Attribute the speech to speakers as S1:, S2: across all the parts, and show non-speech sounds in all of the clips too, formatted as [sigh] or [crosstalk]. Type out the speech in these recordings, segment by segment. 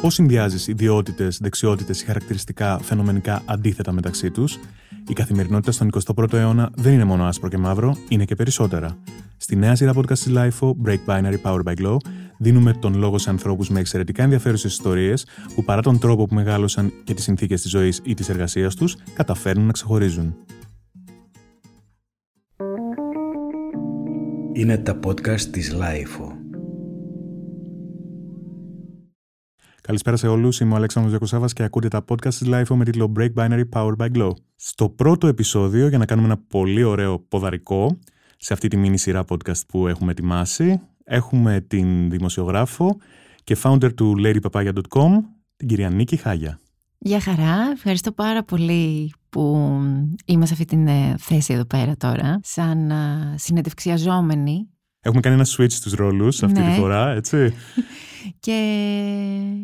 S1: Πώς συνδυάζει ιδιότητες, δεξιότητες ή χαρακτηριστικά φαινομενικά αντίθετα μεταξύ τους; Η καθημερινότητα στον 21ο αιώνα δεν είναι μόνο άσπρο και μαύρο, είναι και περισσότερα. Στη νέα σειρά podcast της LIFO, Break Binary Power by Glow, δίνουμε τον λόγο σε ανθρώπους με εξαιρετικά ενδιαφέρουσες ιστορίες που παρά τον τρόπο που μεγάλωσαν και τις συνθήκες της ζωής ή της εργασίας τους, καταφέρνουν να ξεχωρίζουν.
S2: Είναι τα podcast της LIFO.
S1: Καλησπέρα σε όλους. Είμαι ο Αλέξανδρος Διακοσάβας και ακούτε τα podcast της LIFO με τίτλο Break Binary Powered by Glow. Στο πρώτο επεισόδιο, για να κάνουμε ένα πολύ ωραίο ποδαρικό σε αυτή τη μίνι σειρά podcast που έχουμε ετοιμάσει, έχουμε την δημοσιογράφο και founder του ladypapaya.com, την κυρία Νίκη Χάγια.
S3: Γεια χαρά, ευχαριστώ πάρα πολύ που είμαι σε αυτή τη ε, θέση εδώ πέρα τώρα, σαν συνεντευξιαζόμενη.
S1: Έχουμε κάνει ένα switch στους ρόλους αυτή
S3: Ναι.
S1: τη φορά, έτσι. [laughs]
S3: Και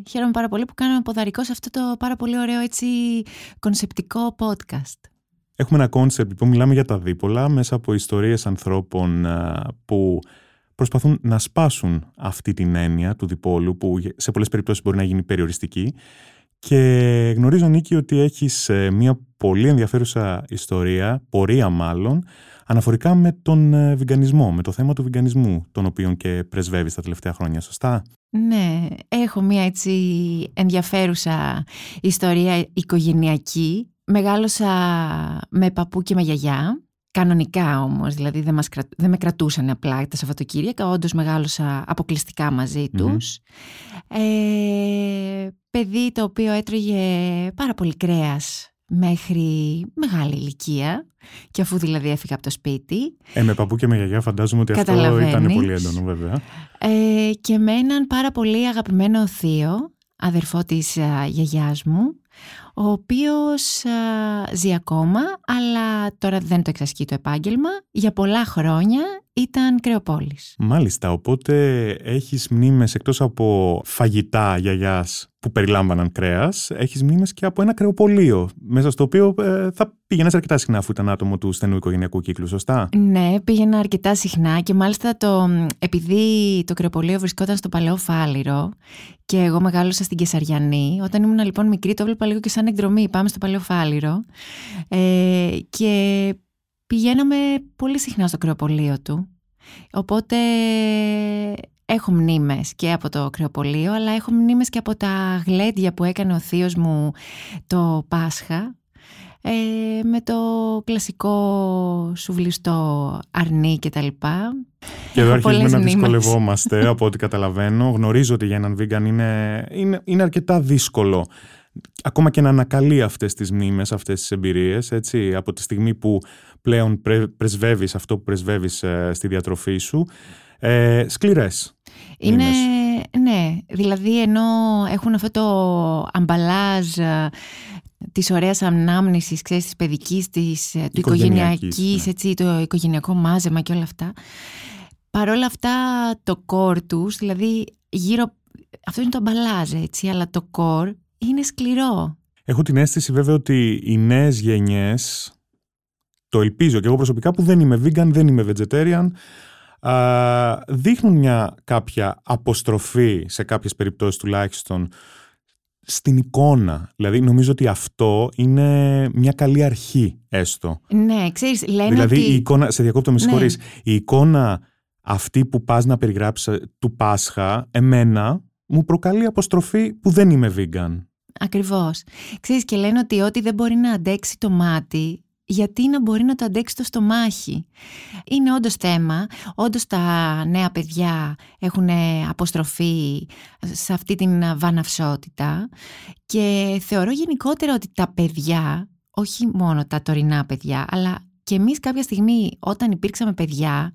S3: χαίρομαι πάρα πολύ που κάνω ποδαρικό σε αυτό το πάρα πολύ ωραίο έτσι κονσεπτικό podcast.
S1: Έχουμε ένα concept, λοιπόν, μιλάμε για τα δίπολα μέσα από ιστορίες ανθρώπων α, που προσπαθούν να σπάσουν αυτή την έννοια του διπόλου που σε πολλές περιπτώσεις μπορεί να γίνει περιοριστική και γνωρίζω Νίκη ότι έχεις ε, μια πολύ ενδιαφέρουσα ιστορία, πορεία μάλλον, αναφορικά με τον ε, βιγκανισμό, με το θέμα του βιγκανισμού, τον οποίο και πρεσβεύεις τα τελευταία χρόνια, σωστά;
S3: Ναι, έχω μια έτσι ενδιαφέρουσα ιστορία οικογενειακή. Μεγάλωσα με παππού και με γιαγιά. Κανονικά όμως, δηλαδή δεν, μας κρα- δεν με κρατούσαν απλά τα Σαββατοκύριακα, όντως μεγάλωσα αποκλειστικά μαζί
S1: Μμμ.
S3: τους. Ε, παιδί το οποίο έτρωγε πάρα πολύ κρέας μέχρι μεγάλη ηλικία και αφού δηλαδή έφυγα από το σπίτι
S1: Ε, με παππού και με γιαγιά φαντάζομαι ότι αυτό
S3: Καταλαβαίνεις.
S1: ήταν πολύ έντονο βέβαια.
S3: Ε, και με έναν πάρα πολύ αγαπημένο θείο, αδερφό της α, γιαγιάς μου, ο οποίος α, ζει ακόμα, αλλά τώρα δεν το εξασκεί το επάγγελμα. Για πολλά χρόνια ήταν κρεοπόλης.
S1: Μάλιστα, οπότε έχεις μνήμες εκτός από φαγητά γιαγιάς που περιλάμβαναν κρέας, έχεις μνήμες και από ένα κρεοπολείο, μέσα στο οποίο ε, θα πήγαινες αρκετά συχνά αφού ήταν άτομο του στενού οικογενειακού κύκλου, σωστά;
S3: Ναι, πήγαινα αρκετά συχνά και μάλιστα το, επειδή το κρεοπολείο βρισκόταν στο Παλαιό Φάληρο και εγώ μεγάλωσα στην Κεσαριανή, όταν ήμουν λοιπόν μικρή το έβλεπα λίγο και σαν εκδρομή, πάμε στο Παλαιό Φάληρο ε, και πηγαίναμε πολύ συχνά στο κρεοπολείο του. Οπότε έχω μνήμες και από το κρεοπολείο, αλλά έχω μνήμες και από τα γλέντια που έκανε ο θείος μου το Πάσχα, ε, με το κλασικό σουβλιστό αρνί και τα λοιπά.
S1: Και εδώ
S3: Έχω
S1: αρχίζουμε
S3: πολλές
S1: να
S3: μνήμες.
S1: δυσκολευόμαστε [laughs] από ό,τι καταλαβαίνω. Γνωρίζω ότι για έναν vegan είναι, είναι, είναι αρκετά δύσκολο ακόμα και να ανακαλεί αυτές τις μνήμες, αυτές τις εμπειρίες, έτσι, από τη στιγμή που πλέον πρε, πρεσβεύεις αυτό που πρεσβεύεις ε, στη διατροφή σου. Ε, σκληρές.
S3: Είναι,
S1: Μνήμες.
S3: ναι, δηλαδή ενώ έχουν αυτό το αμπαλάζ ε, της ωραίας ανάμνησης, ξέρεις, της παιδικής, της, ε, του
S1: Οικογενειακής,
S3: οικογενειακής,
S1: ναι.
S3: έτσι, το οικογενειακό μάζεμα και όλα αυτά. Παρ' όλα αυτά το κορ τους, δηλαδή γύρω, αυτό είναι το αμπαλάζ, έτσι, αλλά το κορ είναι σκληρό.
S1: Έχω την αίσθηση βέβαια ότι οι νέες γενιές, το ελπίζω και εγώ προσωπικά που δεν είμαι vegan, δεν είμαι vegetarian, α, δείχνουν μια κάποια αποστροφή σε κάποιες περιπτώσεις τουλάχιστον στην εικόνα. Δηλαδή νομίζω ότι αυτό είναι μια καλή αρχή έστω.
S3: Ναι, ξέρεις, λένε
S1: δηλαδή
S3: ότι...
S1: η εικόνα, σε διακόπτω με
S3: Ναι.
S1: συγχωρείς, η εικόνα αυτή που πας να περιγράψεις ε, του Πάσχα, εμένα μου προκαλεί αποστροφή που δεν είμαι vegan.
S3: Ακριβώς. Ξέρεις και λένε ότι ό,τι δεν μπορεί να αντέξει το μάτι, γιατί να μπορεί να το αντέξει το στομάχι. Είναι όντως θέμα. Όντως τα νέα παιδιά έχουν αποστροφή σε αυτή την βαναυσότητα και θεωρώ γενικότερα ότι τα παιδιά, όχι μόνο τα τωρινά παιδιά, αλλά και εμείς κάποια στιγμή όταν υπήρξαμε παιδιά,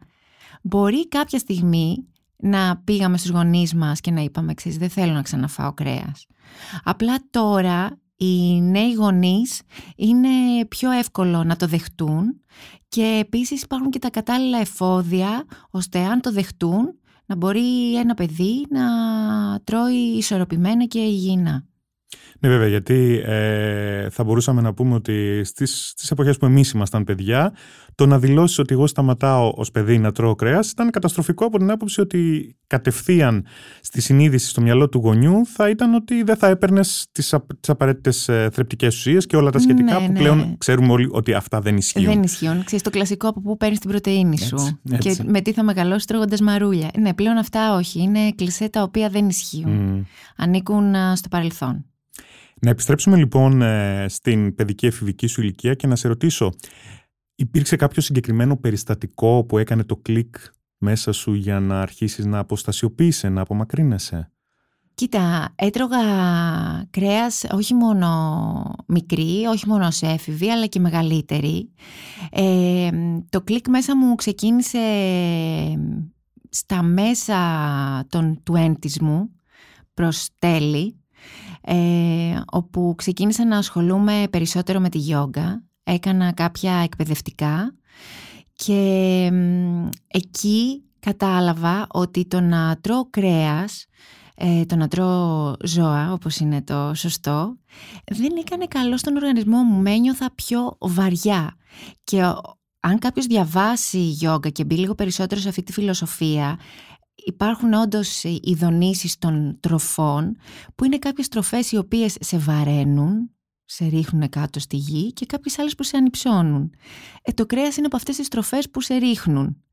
S3: μπορεί κάποια στιγμή να πήγαμε στους γονείς μας και να είπαμε, ξέρεις, δεν θέλω να ξαναφάω κρέας. Απλά τώρα οι νέοι γονείς είναι πιο εύκολο να το δεχτούν και επίσης υπάρχουν και τα κατάλληλα εφόδια ώστε αν το δεχτούν να μπορεί ένα παιδί να τρώει ισορροπημένα και υγιεινά.
S1: Ναι, βέβαια, γιατί ε, θα μπορούσαμε να πούμε ότι στις, στις εποχές που εμείς ήμασταν παιδιά, το να δηλώσεις ότι εγώ σταματάω ως παιδί να τρώω κρέας ήταν καταστροφικό από την άποψη ότι κατευθείαν στη συνείδηση στο μυαλό του γονιού θα ήταν ότι δεν θα έπαιρνες τις απαραίτητες θρεπτικές ουσίες και όλα τα σχετικά
S3: Ναι,
S1: που
S3: ναι.
S1: πλέον ξέρουμε όλοι ότι αυτά δεν ισχύουν.
S3: Δεν ισχύουν. Ξέρεις το κλασικό από πού παίρνεις την πρωτενη σου.
S1: Έτσι, έτσι.
S3: Και με τι θα μεγαλώσεις τρώγοντας μαρούλια. Ναι, πλέον αυτά όχι. Είναι κλισέ τα οποία δεν ισχύουν.
S1: Μμ.
S3: Ανήκουν α, στο παρελθόν.
S1: Να επιστρέψουμε λοιπόν ε, στην παιδική εφηβική σου ηλικία και να σε ρωτήσω, υπήρξε κάποιο συγκεκριμένο περιστατικό που έκανε το κλικ μέσα σου για να αρχίσεις να αποστασιοποιείσαι, να απομακρύνεσαι;
S3: Κοίτα, έτρωγα κρέας όχι μόνο μικρή, όχι μόνο σε έφηβη, αλλά και μεγαλύτερη. Ε, το κλικ μέσα μου ξεκίνησε στα μέσα των του μου, προς τέλη, ε, όπου ξεκίνησα να ασχολούμαι περισσότερο με τη γιόγκα. Έκανα κάποια εκπαιδευτικά και μ, εκεί κατάλαβα ότι το να τρώω κρέας, ε, το να τρώω ζώα, όπως είναι το σωστό, δεν έκανε καλό στον οργανισμό μου. Με ένιωθα πιο βαριά. Και ο- αν κάποιος διαβάσει γιόγκα και μπει λίγο περισσότερο σε αυτή τη φιλοσοφία, υπάρχουν όντως οι δονήσεις των τροφών, που είναι κάποιες τροφές οι οποίες σε βαραίνουν, σε ρίχνουν κάτω στη γη και κάποιες άλλες που σε ανυψώνουν. Ε, το κρέας είναι από αυτές τις τροφές που σε ρίχνουν.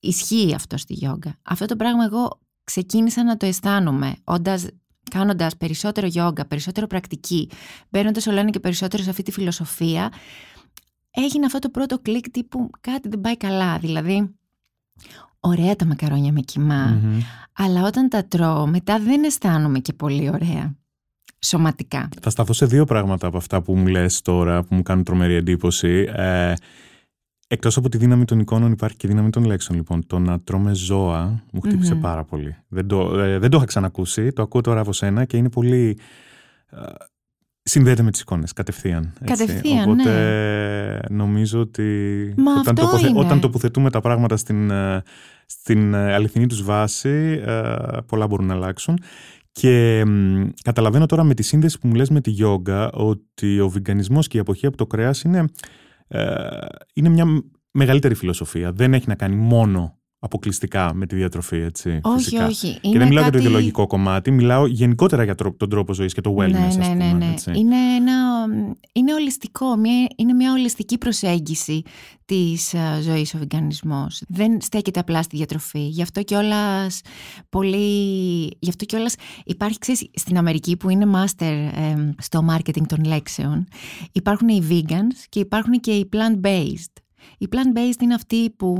S3: Ισχύει αυτό στη γιόγκα. Αυτό το πράγμα εγώ ξεκίνησα να το αισθάνομαι όντας, κάνοντας περισσότερο γιόγκα, περισσότερο πρακτική, μπαίνοντας όλο ένα και περισσότερο σε αυτή τη φιλοσοφία, έγινε αυτό το πρώτο κλικ τύπου κάτι δεν πάει καλά. Δηλαδή, ωραία τα μακαρόνια με κιμά,
S1: Μμμ.
S3: αλλά όταν τα τρώω μετά δεν αισθάνομαι και πολύ ωραία. Σωματικά.
S1: Θα σταθώ σε δύο πράγματα από αυτά που μου λες τώρα, που μου κάνουν τρομερή εντύπωση. Ε, εκτός από τη δύναμη των εικόνων υπάρχει και η δύναμη των λέξεων. Λοιπόν, το να τρώμε ζώα μου χτύπησε
S3: Μμμ.
S1: πάρα πολύ. Δεν το, ε, δεν το είχα ξανακούσει, το ακούω τώρα από σένα και είναι πολύ... ε, συνδέεται με τις εικόνες, κατευθείαν. έτσι.
S3: Κατευθείαν,
S1: Οπότε νομίζω ότι
S3: Μα
S1: όταν,
S3: αυτό είναι.
S1: όταν τοποθετούμε τα πράγματα στην, ε, στην ε, αληθινή τους βάση, ε, πολλά μπορούν να αλλάξουν. Και μ, καταλαβαίνω τώρα με τη σύνδεση που μου λες με τη γιόγκα ότι ο βιγκανισμός και η αποχή από το κρέας είναι, ε, είναι μια μεγαλύτερη φιλοσοφία. Δεν έχει να κάνει μόνο αποκλειστικά με τη διατροφή, έτσι.
S3: Όχι,
S1: φυσικά.
S3: όχι.
S1: Και δεν μιλάω για το
S3: κάτι-
S1: ιδεολογικό κομμάτι, μιλάω γενικότερα για τρο- τον τρόπο ζωής και το wellness,
S3: ναι,
S1: ας
S3: ναι,
S1: πούμε.
S3: ναι, ναι.
S1: έτσι.
S3: Είναι, ένα, είναι ολιστικό, μια, είναι μια ολιστική προσέγγιση της α, ζωής ο βιγκανισμός. Δεν στέκεται απλά στη διατροφή. Γι' αυτό κιόλας πολύ... Γι' αυτό κιόλας υπάρχει, ξέρεις, στην Αμερική που είναι master ε, στο marketing των λέξεων, υπάρχουν οι vegans και υπάρχουν και οι plant-based. Οι plant-based είναι αυτοί που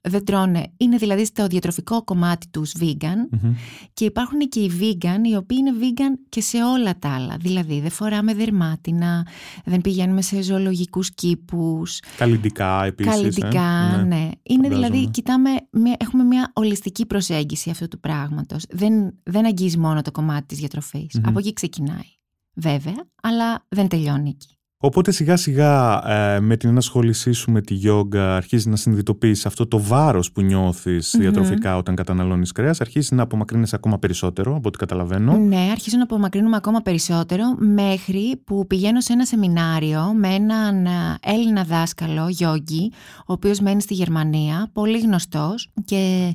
S3: δεν τρώνε, είναι δηλαδή στο διατροφικό κομμάτι τους vegan
S1: Μμμ.
S3: και υπάρχουν και οι vegan, οι οποίοι είναι vegan και σε όλα τα άλλα. Δηλαδή δεν φοράμε δερμάτινα, δεν πηγαίνουμε σε ζωολογικούς κήπους,
S1: Καλλιντικά επίσης. ε.
S3: καλλιτικά, ναι. Είναι
S1: φαντάζομαι.
S3: δηλαδή, κοιτάμε, μια- έχουμε μια ολιστική προσέγγιση αυτού του πράγματος. Δεν, δεν αγγίζει μόνο το κομμάτι της διατροφής.
S1: Μμμ.
S3: Από εκεί ξεκινάει. Βέβαια, αλλά δεν τελειώνει εκεί.
S1: Οπότε σιγά σιγά ε, με την ενασχόλησή σου με τη γιόγκα αρχίζεις να συνειδητοποιείς αυτό το βάρος που νιώθεις
S3: Μμμ.
S1: διατροφικά όταν καταναλώνεις κρέας, αρχίζεις να απομακρύνεσαι ακόμα περισσότερο από ό,τι καταλαβαίνω.
S3: Ναι, αρχίζω να απομακρύνουμε ακόμα περισσότερο μέχρι που πηγαίνω σε ένα σεμινάριο με έναν α, Έλληνα δάσκαλο, Γιόγκη, ο οποίος μένει στη Γερμανία, πολύ γνωστός και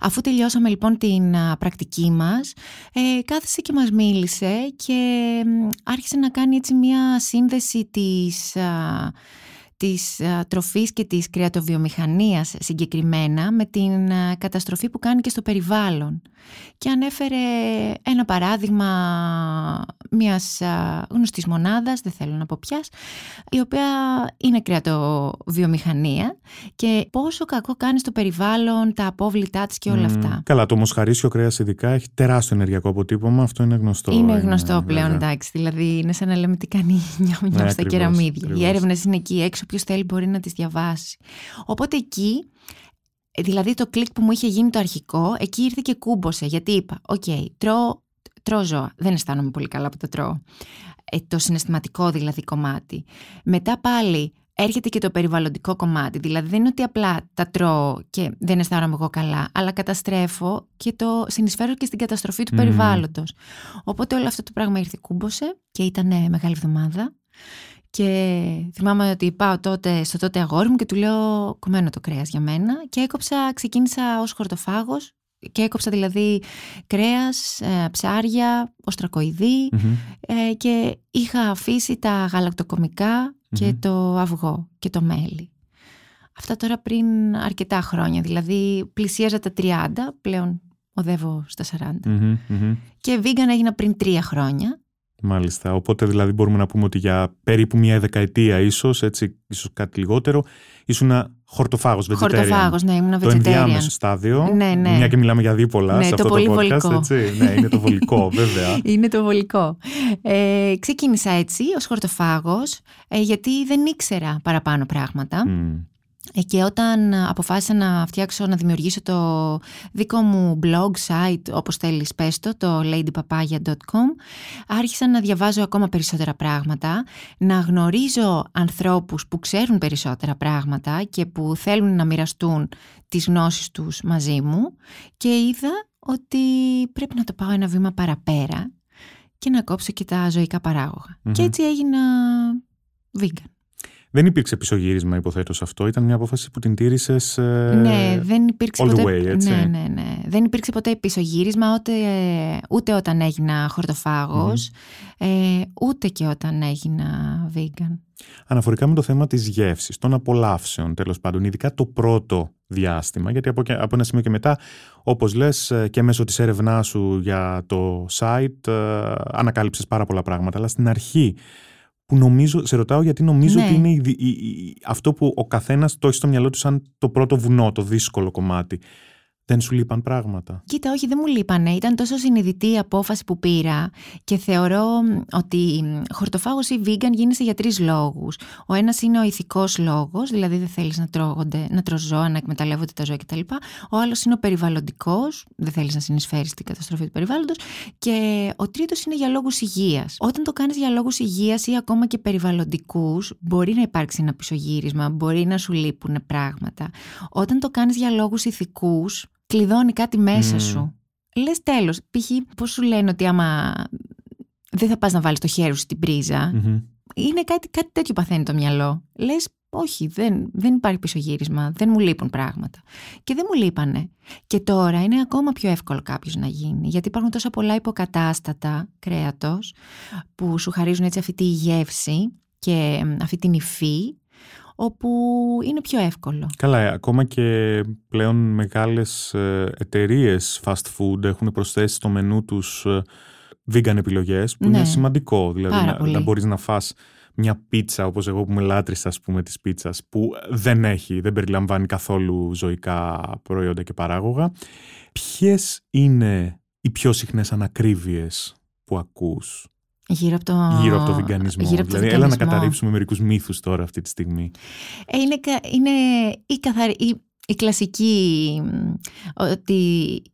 S3: αφού τελειώσαμε λοιπόν την α, πρακτική μας, ε, κάθισε και μας μίλησε και μ, άρχισε να κάνει έτσι μια σύνδεση της... α, της α, τροφής και της κρεατοβιομηχανίας συγκεκριμένα με την α, καταστροφή που κάνει και στο περιβάλλον και ανέφερε ένα παράδειγμα μιας α, γνωστής μονάδας, δεν θέλω να πω ποιας, η οποία είναι κρεατοβιομηχανία και πόσο κακό κάνει στο περιβάλλον, τα απόβλητά της και όλα
S1: Μμ,
S3: αυτά.
S1: Καλά, το μοσχαρίσιο κρέας ειδικά έχει τεράστιο ενεργειακό αποτύπωμα, αυτό είναι γνωστό.
S3: Είναι γνωστό πλέον,
S1: βέβαια.
S3: εντάξει. Δηλαδή, είναι σαν να λέμε τι κάνει νιάου νιάου στα
S1: ακριβώς,
S3: κεραμίδια.
S1: ακριβώς.
S3: Οι έρευνες είναι εκεί έξω, όποιο θέλει μπορεί να τις διαβάσει. Οπότε εκεί, ε, δηλαδή το κλικ που μου είχε γίνει το αρχικό, εκεί ήρθε και κούμπωσε. Γιατί είπα, οκ, τρώω, τρώω ζώα. Δεν αισθάνομαι πολύ καλά που τα τρώω. Ε, το συναισθηματικό δηλαδή κομμάτι. Μετά πάλι έρχεται και το περιβαλλοντικό κομμάτι. Δηλαδή δεν είναι ότι απλά τα τρώω και δεν αισθάνομαι εγώ καλά, αλλά καταστρέφω και το συνεισφέρω και στην καταστροφή του
S1: Μμμ.
S3: περιβάλλοντος. Οπότε όλο αυτό το πράγμα ήρθε κούμπωσε και ήταν ε, μεγάλη εβδομάδα. Και θυμάμαι ότι πάω τότε στο τότε αγόρι μου και του λέω κομμένο το κρέας για μένα και έκοψα, ξεκίνησα ως χορτοφάγος Και έκοψα δηλαδή κρέας, ε, ψάρια, οστρακοειδή ε, και είχα αφήσει τα γαλακτοκομικά και το αυγό και το μέλι. Αυτά τώρα πριν αρκετά χρόνια, δηλαδή πλησίαζα τα 30, πλέον οδεύω στα 40. Και vegan έγινα πριν τρία χρόνια.
S1: Μάλιστα. Οπότε δηλαδή μπορούμε να πούμε ότι για περίπου μια δεκαετία ίσως, έτσι, ίσως κάτι λιγότερο, ήσουν χορτοφάγος, vegetarian.
S3: Χορτοφάγος, ναι, ήμουν vegetarian.
S1: Το ενδιάμεσο στάδιο,
S3: ναι, ναι.
S1: μια και μιλάμε για δίπολα
S3: ναι,
S1: σε
S3: το
S1: αυτό
S3: πολύ
S1: το podcast,
S3: βολικό.
S1: έτσι. Ναι, είναι το βολικό, [laughs] βέβαια.
S3: Είναι το βολικό. Ε, ξεκίνησα έτσι ως χορτοφάγος, ε, γιατί δεν ήξερα παραπάνω πράγματα.
S1: Μμ.
S3: Ε, Και όταν αποφάσισα να φτιάξω, να δημιουργήσω το δικό μου blog, site, όπως θέλεις πες το, το ladypapaya.com, άρχισα να διαβάζω ακόμα περισσότερα πράγματα, να γνωρίζω ανθρώπους που ξέρουν περισσότερα πράγματα και που θέλουν να μοιραστούν τις γνώσεις τους μαζί μου και είδα ότι πρέπει να το πάω ένα βήμα παραπέρα και να κόψω και τα ζωικά παράγωγα.
S1: Μμμ.
S3: Και έτσι έγινα vegan.
S1: Δεν υπήρξε πισωγύρισμα, υποθέτως σε αυτό. Ήταν μια απόφαση που την τήρησες.
S3: ναι, δεν υπήρξε
S1: all the
S3: ποτέ.
S1: way, έτσι.
S3: Ναι, ναι, ναι. Δεν υπήρξε ποτέ πίσω γύρισμα ούτε, ούτε όταν έγινα χορτοφάγος, ε, ούτε και όταν έγινα vegan.
S1: Αναφορικά με το θέμα της γεύσης, των απολαύσεων τέλος πάντων, ειδικά το πρώτο διάστημα, γιατί από, και- από ένα σημείο και μετά, όπως λες, και μέσω της έρευνάς σου για το site, ε, ανακάλυψες πάρα πολλά πράγματα. Αλλά στην αρχή, που νομίζω, σε ρωτάω γιατί νομίζω
S3: Ναι.
S1: ότι είναι η δι- η- η- αυτό που ο καθένας το έχει στο μυαλό του σαν το πρώτο βουνό, το δύσκολο κομμάτι. Δεν σου λείπαν πράγματα.
S3: Κοίτα, όχι, δεν μου λείπανε. Ήταν τόσο συνειδητή η απόφαση που πήρα και θεωρώ μ, ότι μ, χορτοφάγος ή vegan γίνεσαι για τρεις λόγους. Ο ένας είναι ο ηθικός λόγος, δηλαδή δεν θέλεις να, τρώγονται, να τρως ζώα, να εκμεταλλεύονται τα ζώα κτλ. Ο άλλος είναι ο περιβαλλοντικός, δεν θέλεις να συνεισφέρεις στην καταστροφή του περιβάλλοντος. Και ο τρίτος είναι για λόγους υγείας. Όταν το κάνεις για λόγους υγείας ή ακόμα και περιβαλλοντικούς, μπορεί να υπάρξει ένα πισωγύρισμα, μπορεί να σου λείπουν πράγματα. Όταν το κάνεις για λόγους ηθικούς, κλειδώνει κάτι μέσα
S1: Μμμ.
S3: σου. Λες τέλος, π.χ. πώς σου λένε ότι άμα δεν θα πας να βάλεις το χέρι σου στην πρίζα,
S1: Μμμ.
S3: είναι κάτι, κάτι τέτοιο παθαίνει το μυαλό. Λες όχι, δεν, δεν υπάρχει πισωγύρισμα, δεν μου λείπουν πράγματα. Και δεν μου λείπανε. Και τώρα είναι ακόμα πιο εύκολο κάποιος να γίνει, γιατί υπάρχουν τόσα πολλά υποκατάστατα κρέατος που σου χαρίζουν έτσι αυτή τη γεύση και μ, αυτή την υφή, όπου είναι πιο εύκολο.
S1: Καλά, ε, ακόμα και πλέον μεγάλες ε, εταιρείες fast food έχουν προσθέσει στο μενού τους ε, vegan επιλογές που
S3: Ναι.
S1: είναι σημαντικό. Δηλαδή
S3: Πάρα
S1: να,
S3: πολύ.
S1: να μπορείς να φας μια πίτσα όπως εγώ που είμαι λάτρης ας πούμε της πίτσας που δεν έχει, δεν περιλαμβάνει καθόλου ζωικά προϊόντα και παράγωγα. Ποιες είναι οι πιο συχνές ανακρίβειες που ακούς;
S3: Γύρω από το,
S1: γύρω από το βιγκανισμό.
S3: γύρω από το
S1: δηλαδή, έλα να
S3: βιγκανισμό.
S1: καταρρύψουμε μερικούς μύθους τώρα αυτή τη στιγμή.
S3: Ε, είναι, κα- είναι η, καθαρή, η, η κλασική μ, ότι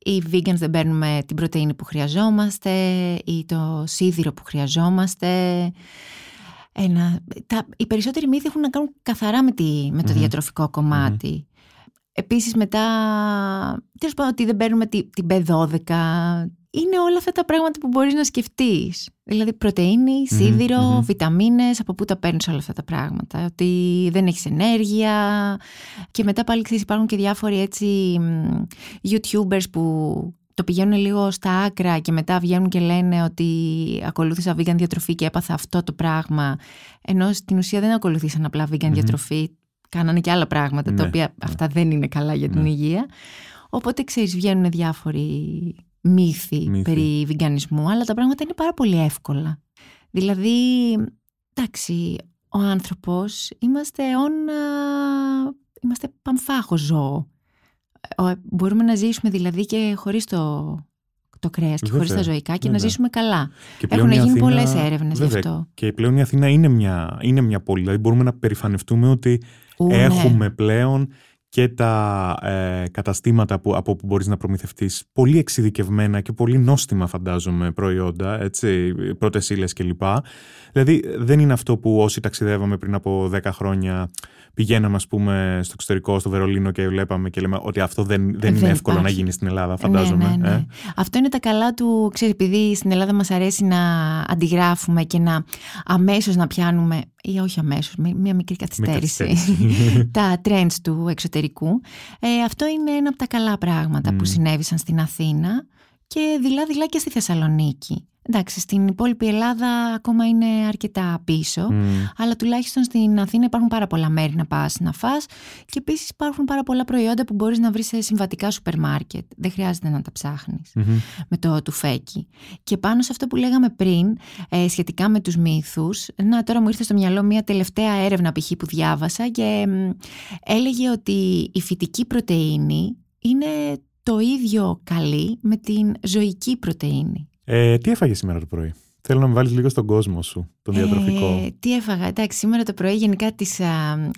S3: οι vegans δεν παίρνουμε την πρωτεΐνη που χρειαζόμαστε ή το σίδηρο που χρειαζόμαστε. Ένα, τα, οι περισσότεροι μύθοι έχουν να κάνουν καθαρά με, τη, με το
S1: Μμμ.
S3: διατροφικό κομμάτι. Επίσης μετά, τέλος πάντων ότι δεν παίρνουμε τη- την B12. Είναι όλα αυτά τα πράγματα που μπορείς να σκεφτείς. Δηλαδή πρωτεΐνη, σίδηρο,
S1: μμμ.
S3: βιταμίνες, από πού τα παίρνεις όλα αυτά τα πράγματα. Ότι δεν έχεις ενέργεια. Και μετά πάλι ξέρεις υπάρχουν και διάφοροι έτσι μ, YouTubers που το πηγαίνουν λίγο στα άκρα και μετά βγαίνουν και λένε ότι ακολούθησα vegan διατροφή και έπαθα αυτό το πράγμα. Ενώ στην ουσία δεν ακολουθήσαν απλά vegan διατροφή, κάνανε και άλλα πράγματα τα
S1: Ναι,
S3: οποία αυτά δεν είναι καλά για την
S1: Ναι.
S3: υγεία. Οπότε ξέρεις βγαίνουν διάφοροι μύθοι,
S1: Μύθοι.
S3: περί βιγκανισμού, αλλά τα πράγματα είναι πάρα πολύ εύκολα. Δηλαδή, εντάξει, ο άνθρωπος είμαστε αιώνα, είμαστε παμφάχο ζώο. Ο- μπορούμε να ζήσουμε δηλαδή και χωρίς το, το κρέας και χωρίς τα
S1: Βέβαια,
S3: ζωικά και
S1: βέβαια.
S3: να ζήσουμε καλά.
S1: Και πλέον
S3: Έχουν
S1: η
S3: γίνει
S1: Αθήνα-
S3: πολλές έρευνες γι'
S1: Βέβαια,
S3: αυτό.
S1: Και πλέον η Αθήνα είναι μια, είναι μια πόλη. Δηλαδή μπορούμε να περηφανευτούμε ότι
S3: Ου, ναι.
S1: έχουμε πλέον και τα ε, καταστήματα που, από που μπορείς να προμηθευτείς πολύ εξειδικευμένα και πολύ νόστιμα φαντάζομαι προϊόντα, έτσι, πρώτες ύλες κλπ. Δηλαδή δεν είναι αυτό που όσοι ταξιδεύαμε πριν από 10 χρόνια πηγαίναμε, ας πούμε, στο εξωτερικό, στο Βερολίνο και βλέπαμε και λέμε ότι αυτό δεν, δεν,
S3: Δεν
S1: είναι εύκολο
S3: υπάρχει.
S1: να γίνει στην Ελλάδα, φαντάζομαι.
S3: Ναι, ναι, ναι.
S1: Ε;
S3: Αυτό είναι τα καλά του, ξέρεις, επειδή στην Ελλάδα μας αρέσει να αντιγράφουμε και να αμέσως να πιάνουμε, ή όχι αμέσως, με μια μικρή καθυστέρηση,
S1: καθυστέρηση. [laughs]
S3: τα trends του εξωτερικού. Ε, αυτό είναι ένα από τα καλά πράγματα που
S1: Μμ.
S3: συνέβησαν στην Αθήνα και δειλά-δειλά και στη Θεσσαλονίκη. Εντάξει, στην υπόλοιπη Ελλάδα ακόμα είναι αρκετά πίσω.
S1: Μμ.
S3: Αλλά τουλάχιστον στην Αθήνα υπάρχουν πάρα πολλά μέρη να πας να φας και επίσης υπάρχουν πάρα πολλά προϊόντα που μπορείς να βρεις σε συμβατικά σούπερ μάρκετ. Δεν χρειάζεται να τα ψάχνεις
S1: Μμμ.
S3: με το τουφέκι. Και πάνω σε αυτό που λέγαμε πριν, ε, σχετικά με τους μύθους, να τώρα μου ήρθε στο μυαλό μια τελευταία έρευνα π.χ. που διάβασα και μ, έλεγε ότι η φυτική πρωτεΐνη είναι το ίδιο καλή με την ζωική πρωτεΐνη.
S1: Ε, τι έφαγες σήμερα το πρωί; Θέλω να με βάλεις λίγο στον κόσμο σου, τον διατροφικό.
S3: Ε, τι έφαγα, εντάξει, σήμερα το πρωί γενικά τις, α,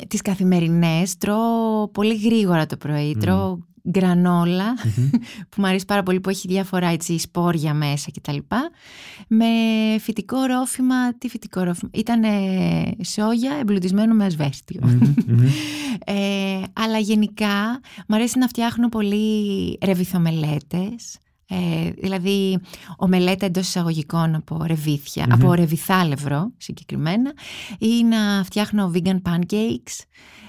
S3: τις καθημερινές τρώω πολύ γρήγορα το πρωί,
S1: Μμμ.
S3: τρώω γκρανόλα
S1: Μμμ. [laughs]
S3: που μου αρέσει πάρα πολύ που έχει διάφορα έτσι σπόρια μέσα κτλ. Με φυτικό ρόφημα, τι φυτικό ρόφημα, ήταν σόγια εμπλουτισμένο με ασβέστιο.
S1: Μμμ. Μμμ. [laughs]
S3: Ε, αλλά γενικά μου αρέσει να φτιάχνω πολύ ρεβιθομελέτες. Ε, δηλαδή ομελέτα εντός εισαγωγικών από ρεβίθια,
S1: Μμμ.
S3: από ρεβιθάλευρο συγκεκριμένα ή να φτιάχνω vegan pancakes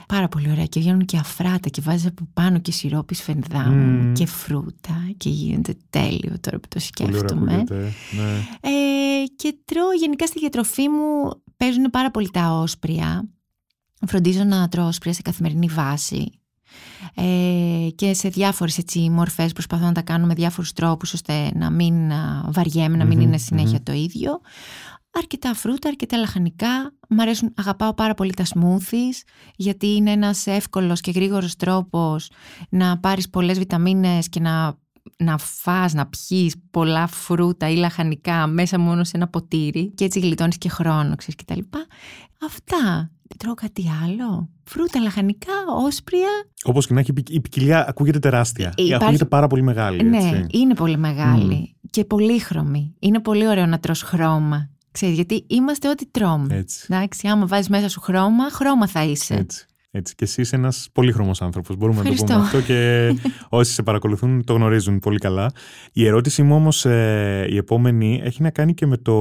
S3: πάρα πολύ ωραία και βγαίνουν και αφράτα και βάζεις από πάνω και σιρόπις σφενδάμου
S1: Μμμ.
S3: και φρούτα και γίνεται τέλειο τώρα που το
S1: Πολύ ωραία
S3: σκέφτομαι
S1: ακούγεται. Ναι.
S3: ε, και τρώω γενικά στη διατροφή μου παίζουν πάρα πολύ τα όσπρια. Φροντίζω να τρώω όσπρια σε καθημερινή βάση. Ε, και σε διάφορες έτσι, μορφές προσπαθώ να τα κάνω με διάφορους τρόπους ώστε να μην α, βαριέμαι, να μην
S1: Μμμ,
S3: είναι συνέχεια
S1: μμμ.
S3: το ίδιο. Αρκετά φρούτα, αρκετά λαχανικά. Μ' αρέσουν, αγαπάω πάρα πολύ τα smoothies γιατί είναι ένας εύκολος και γρήγορος τρόπος να πάρεις πολλές βιταμίνες και να να φας, να πιείς πολλά φρούτα ή λαχανικά μέσα μόνο σε ένα ποτήρι και έτσι γλιτώνεις και χρόνο, ξέρεις και τα λοιπά. Αυτά. Δεν τρώω κάτι άλλο; Φρούτα, λαχανικά, όσπρια.
S1: Όπως και να έχει, η ποικ- η ποικιλία ακούγεται τεράστια.
S3: Ε, υπάρχει-
S1: Ακούγεται πάρα πολύ μεγάλη.
S3: Ναι,
S1: έτσι.
S3: είναι πολύ μεγάλη και πολύχρωμη. Είναι πολύ ωραίο να τρως χρώμα. Ξέρεις, γιατί είμαστε ό,τι τρώμε.
S1: Έτσι.
S3: Εντάξει, άμα βάζεις μέσα σου χρώμα, χρώμα θα είσαι.
S1: Έτσι. Έτσι. Και εσύ είσαι ένας πολύχρωμος άνθρωπος. Μπορούμε να το
S3: Ευχαριστώ.
S1: πούμε αυτό και όσοι σε παρακολουθούν το γνωρίζουν πολύ καλά. Η ερώτησή μου όμως, η επόμενη, έχει να κάνει και με το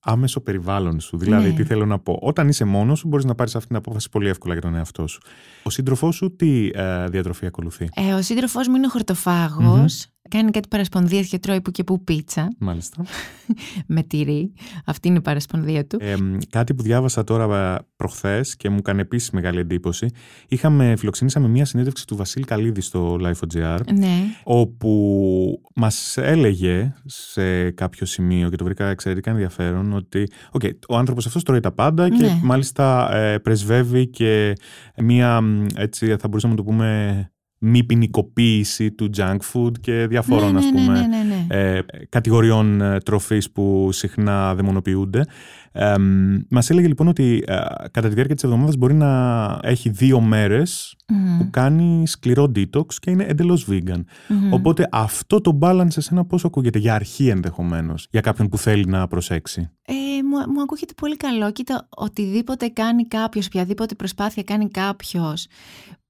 S1: άμεσο περιβάλλον σου. Δηλαδή,
S3: Ναι.
S1: τι θέλω να πω. Όταν είσαι μόνος σου, μπορείς να πάρεις αυτή την απόφαση πολύ εύκολα για τον εαυτό σου. Ο σύντροφός σου τι ε, διατροφή ακολουθεί;
S3: Ε, ο σύντροφός μου είναι χορτοφάγος. Κάνει κάτι παρασπονδίες και τρώει που και που πίτσα
S1: Μάλιστα. [laughs]
S3: με τυρί. Αυτή είναι η παρασπονδία του.
S1: Ε, κάτι που διάβασα τώρα προχθές και μου έκανε επίσης μεγάλη εντύπωση. Είχαμε, φιλοξενήσαμε μια συνέντευξη του Βασίλη Καλίδη στο Life.gr.
S3: Ναι.
S1: όπου μας έλεγε σε κάποιο σημείο και το βρήκα εξαιρετικά ενδιαφέρον ότι okay, ο άνθρωπος αυτός τρώει τα πάντα και
S3: Ναι.
S1: μάλιστα ε, πρεσβεύει και μία μ, έτσι θα μπορούσαμε να το πούμε μη ποινικοποίηση του junk food και διαφόρων
S3: ναι,
S1: ας
S3: ναι,
S1: πούμε
S3: ναι, ναι, ναι, ναι.
S1: ε, κατηγοριών ε, τροφής που συχνά δαιμονοποιούνται. Ε, μ, μας έλεγε λοιπόν ότι ε, κατά τη διάρκεια της εβδομάδας μπορεί να έχει δύο μέρες
S3: Μμμ,
S1: που κάνει σκληρό detox και είναι εντελώς vegan.
S3: μμμ.
S1: Οπότε αυτό το balance σε ένα πόσο ακούγεται για αρχή ενδεχομένως για κάποιον που θέλει να προσέξει;
S3: Ε, μου, μου ακούγεται πολύ καλό. Κοίτα, οτιδήποτε κάνει κάποιος, οποιαδήποτε προσπάθεια κάνει κάποιος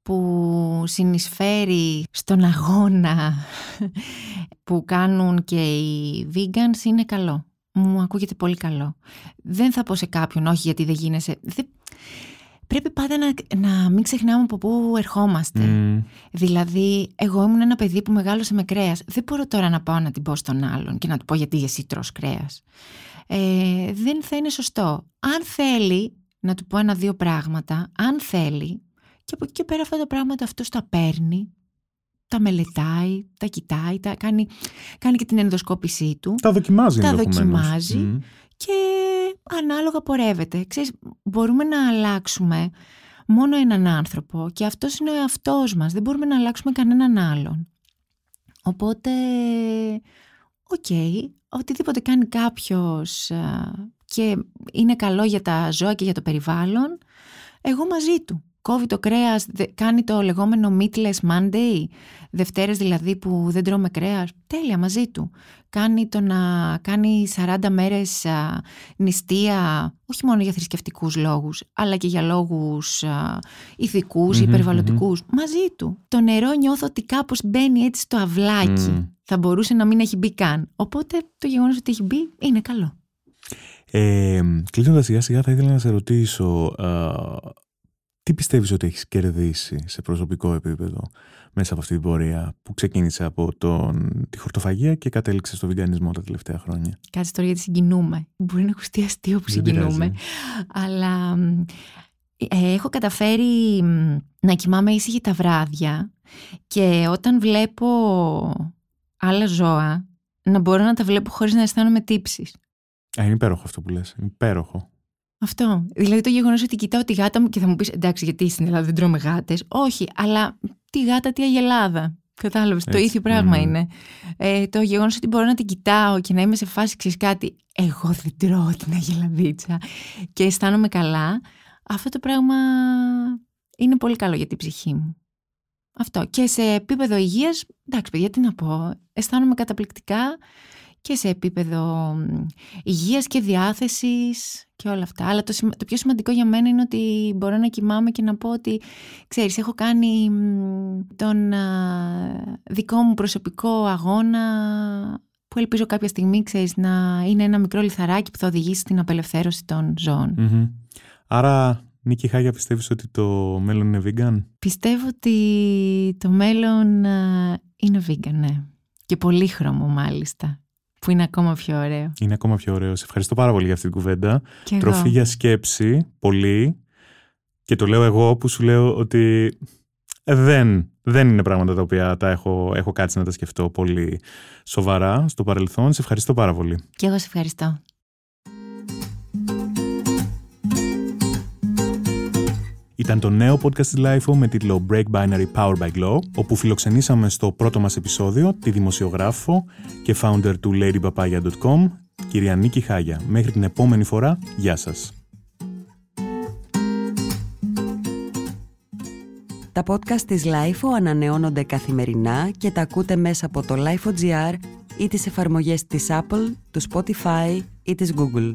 S3: που συνεισφέρει στον αγώνα που κάνουν και οι vegans είναι καλό. Μου ακούγεται πολύ καλό. Δεν θα πω σε κάποιον όχι γιατί δεν γίνεσαι. Δεν... Πρέπει πάντα να, να μην ξεχνάμε από πού ερχόμαστε.
S1: Μμ,
S3: Δηλαδή, εγώ ήμουν ένα παιδί που μεγάλωσε με κρέας. Δεν μπορώ τώρα να πάω να την πω στον άλλον και να του πω γιατί εσύ τρως κρέας. Ε, δεν θα είναι σωστό. Αν θέλει να του πω ένα-δύο πράγματα, αν θέλει, και από εκεί και πέρα αυτά τα πράγματα αυτός τα παίρνει, τα μελετάει, τα κοιτάει, τα κάνει, κάνει και την ενδοσκόπησή του
S1: Τα δοκιμάζει
S3: Τα
S1: ενδεχομένως.
S3: δοκιμάζει.
S1: Μμ,
S3: και ανάλογα πορεύεται. Ξέρεις, μπορούμε να αλλάξουμε μόνο έναν άνθρωπο και αυτός είναι ο εαυτός μας. Δεν μπορούμε να αλλάξουμε κανέναν άλλον. Οπότε, οκ, οτιδήποτε κάνει κάποιος α, και είναι καλό για τα ζώα και για το περιβάλλον, εγώ μαζί του. Κόβει το κρέας, κάνει το λεγόμενο meatless Monday, Δευτέρες δηλαδή που δεν τρώμε κρέας, τέλεια μαζί του. Κάνει το να κάνει 40 μέρες α, νηστεία, όχι μόνο για θρησκευτικούς λόγους, αλλά και για λόγους α, ηθικούς, υπερβαλλοντικούς, μαζί του. Το νερό νιώθω ότι κάπως μπαίνει έτσι στο αυλάκι. Θα μπορούσε να μην έχει μπει καν. Οπότε το γεγονός ότι έχει μπει είναι καλό.
S1: Ε, Κλείνοντας σιγά σιγά θα ήθελα να σε ρωτήσω τι πιστεύεις ότι έχεις κερδίσει σε προσωπικό επίπεδο μέσα από αυτή την πορεία που ξεκίνησε από τον, τη χορτοφαγία και κατέληξε στο βιγκανισμό τα τελευταία χρόνια;
S3: Κάτσε τώρα γιατί συγκινούμε. Μπορεί να ακουστεί αστείο που συγκινούμε. Αλλά ε, έχω καταφέρει να κοιμάμαι ήσυχη τα βράδια και όταν βλέπω άλλα ζώα να μπορώ να τα βλέπω χωρίς να αισθάνομαι τύψεις.
S1: Α, είναι υπέροχο αυτό που λες. Είναι υπέροχο.
S3: Αυτό. Δηλαδή το γεγονός ότι κοιτάω τη γάτα μου και θα μου πεις εντάξει, γιατί στην Ελλάδα δεν τρώμε γάτες. Όχι, αλλά τη γάτα, τι αγελάδα. Κατάλαβες. Το ίδιο πράγμα είναι. Ε, το γεγονός ότι μπορώ να την κοιτάω και να είμαι σε φάση ξέρεις κάτι. Εγώ δεν τρώω την αγελαδίτσα και αισθάνομαι καλά. Αυτό το πράγμα είναι πολύ καλό για την ψυχή μου. Αυτό. Και σε επίπεδο υγείας, εντάξει, παιδιά, τι να πω. Αισθάνομαι καταπληκτικά και σε επίπεδο υγείας και διάθεσης και όλα αυτά. Αλλά το, το πιο σημαντικό για μένα είναι ότι μπορώ να κοιμάμαι και να πω ότι, ξέρεις, έχω κάνει τον δικό μου προσωπικό αγώνα που ελπίζω κάποια στιγμή, ξέρεις, να είναι ένα μικρό λιθαράκι που θα οδηγήσει στην απελευθέρωση των ζώων.
S1: Άρα, Νίκη Χάγια, πιστεύεις ότι το μέλλον είναι vegan?
S3: Πιστεύω ότι το μέλλον είναι vegan, ναι. Και πολύχρωμο μάλιστα. Που είναι ακόμα πιο ωραίο.
S1: Είναι ακόμα πιο ωραίο. Σε ευχαριστώ πάρα πολύ για αυτή την κουβέντα. Τροφή για σκέψη, πολύ. Και το λέω εγώ που σου λέω ότι δεν, δεν είναι πράγματα τα οποία τα έχω, έχω κάτσει να τα σκεφτώ πολύ σοβαρά στο παρελθόν. Σε ευχαριστώ πάρα πολύ.
S3: Και εγώ σε ευχαριστώ.
S1: Ήταν το νέο podcast της LIFO με τίτλο Break Binary Power by Glow, όπου φιλοξενήσαμε στο πρώτο μας επεισόδιο τη δημοσιογράφο και founder του ladypapaya.com, κυρία Νίκη Χάγια. Μέχρι την επόμενη φορά, γεια σας.
S4: Τα podcast της LIFO ανανεώνονται καθημερινά και τα ακούτε μέσα από το LIFO.gr ή τις εφαρμογές της Apple, του Spotify ή της Google.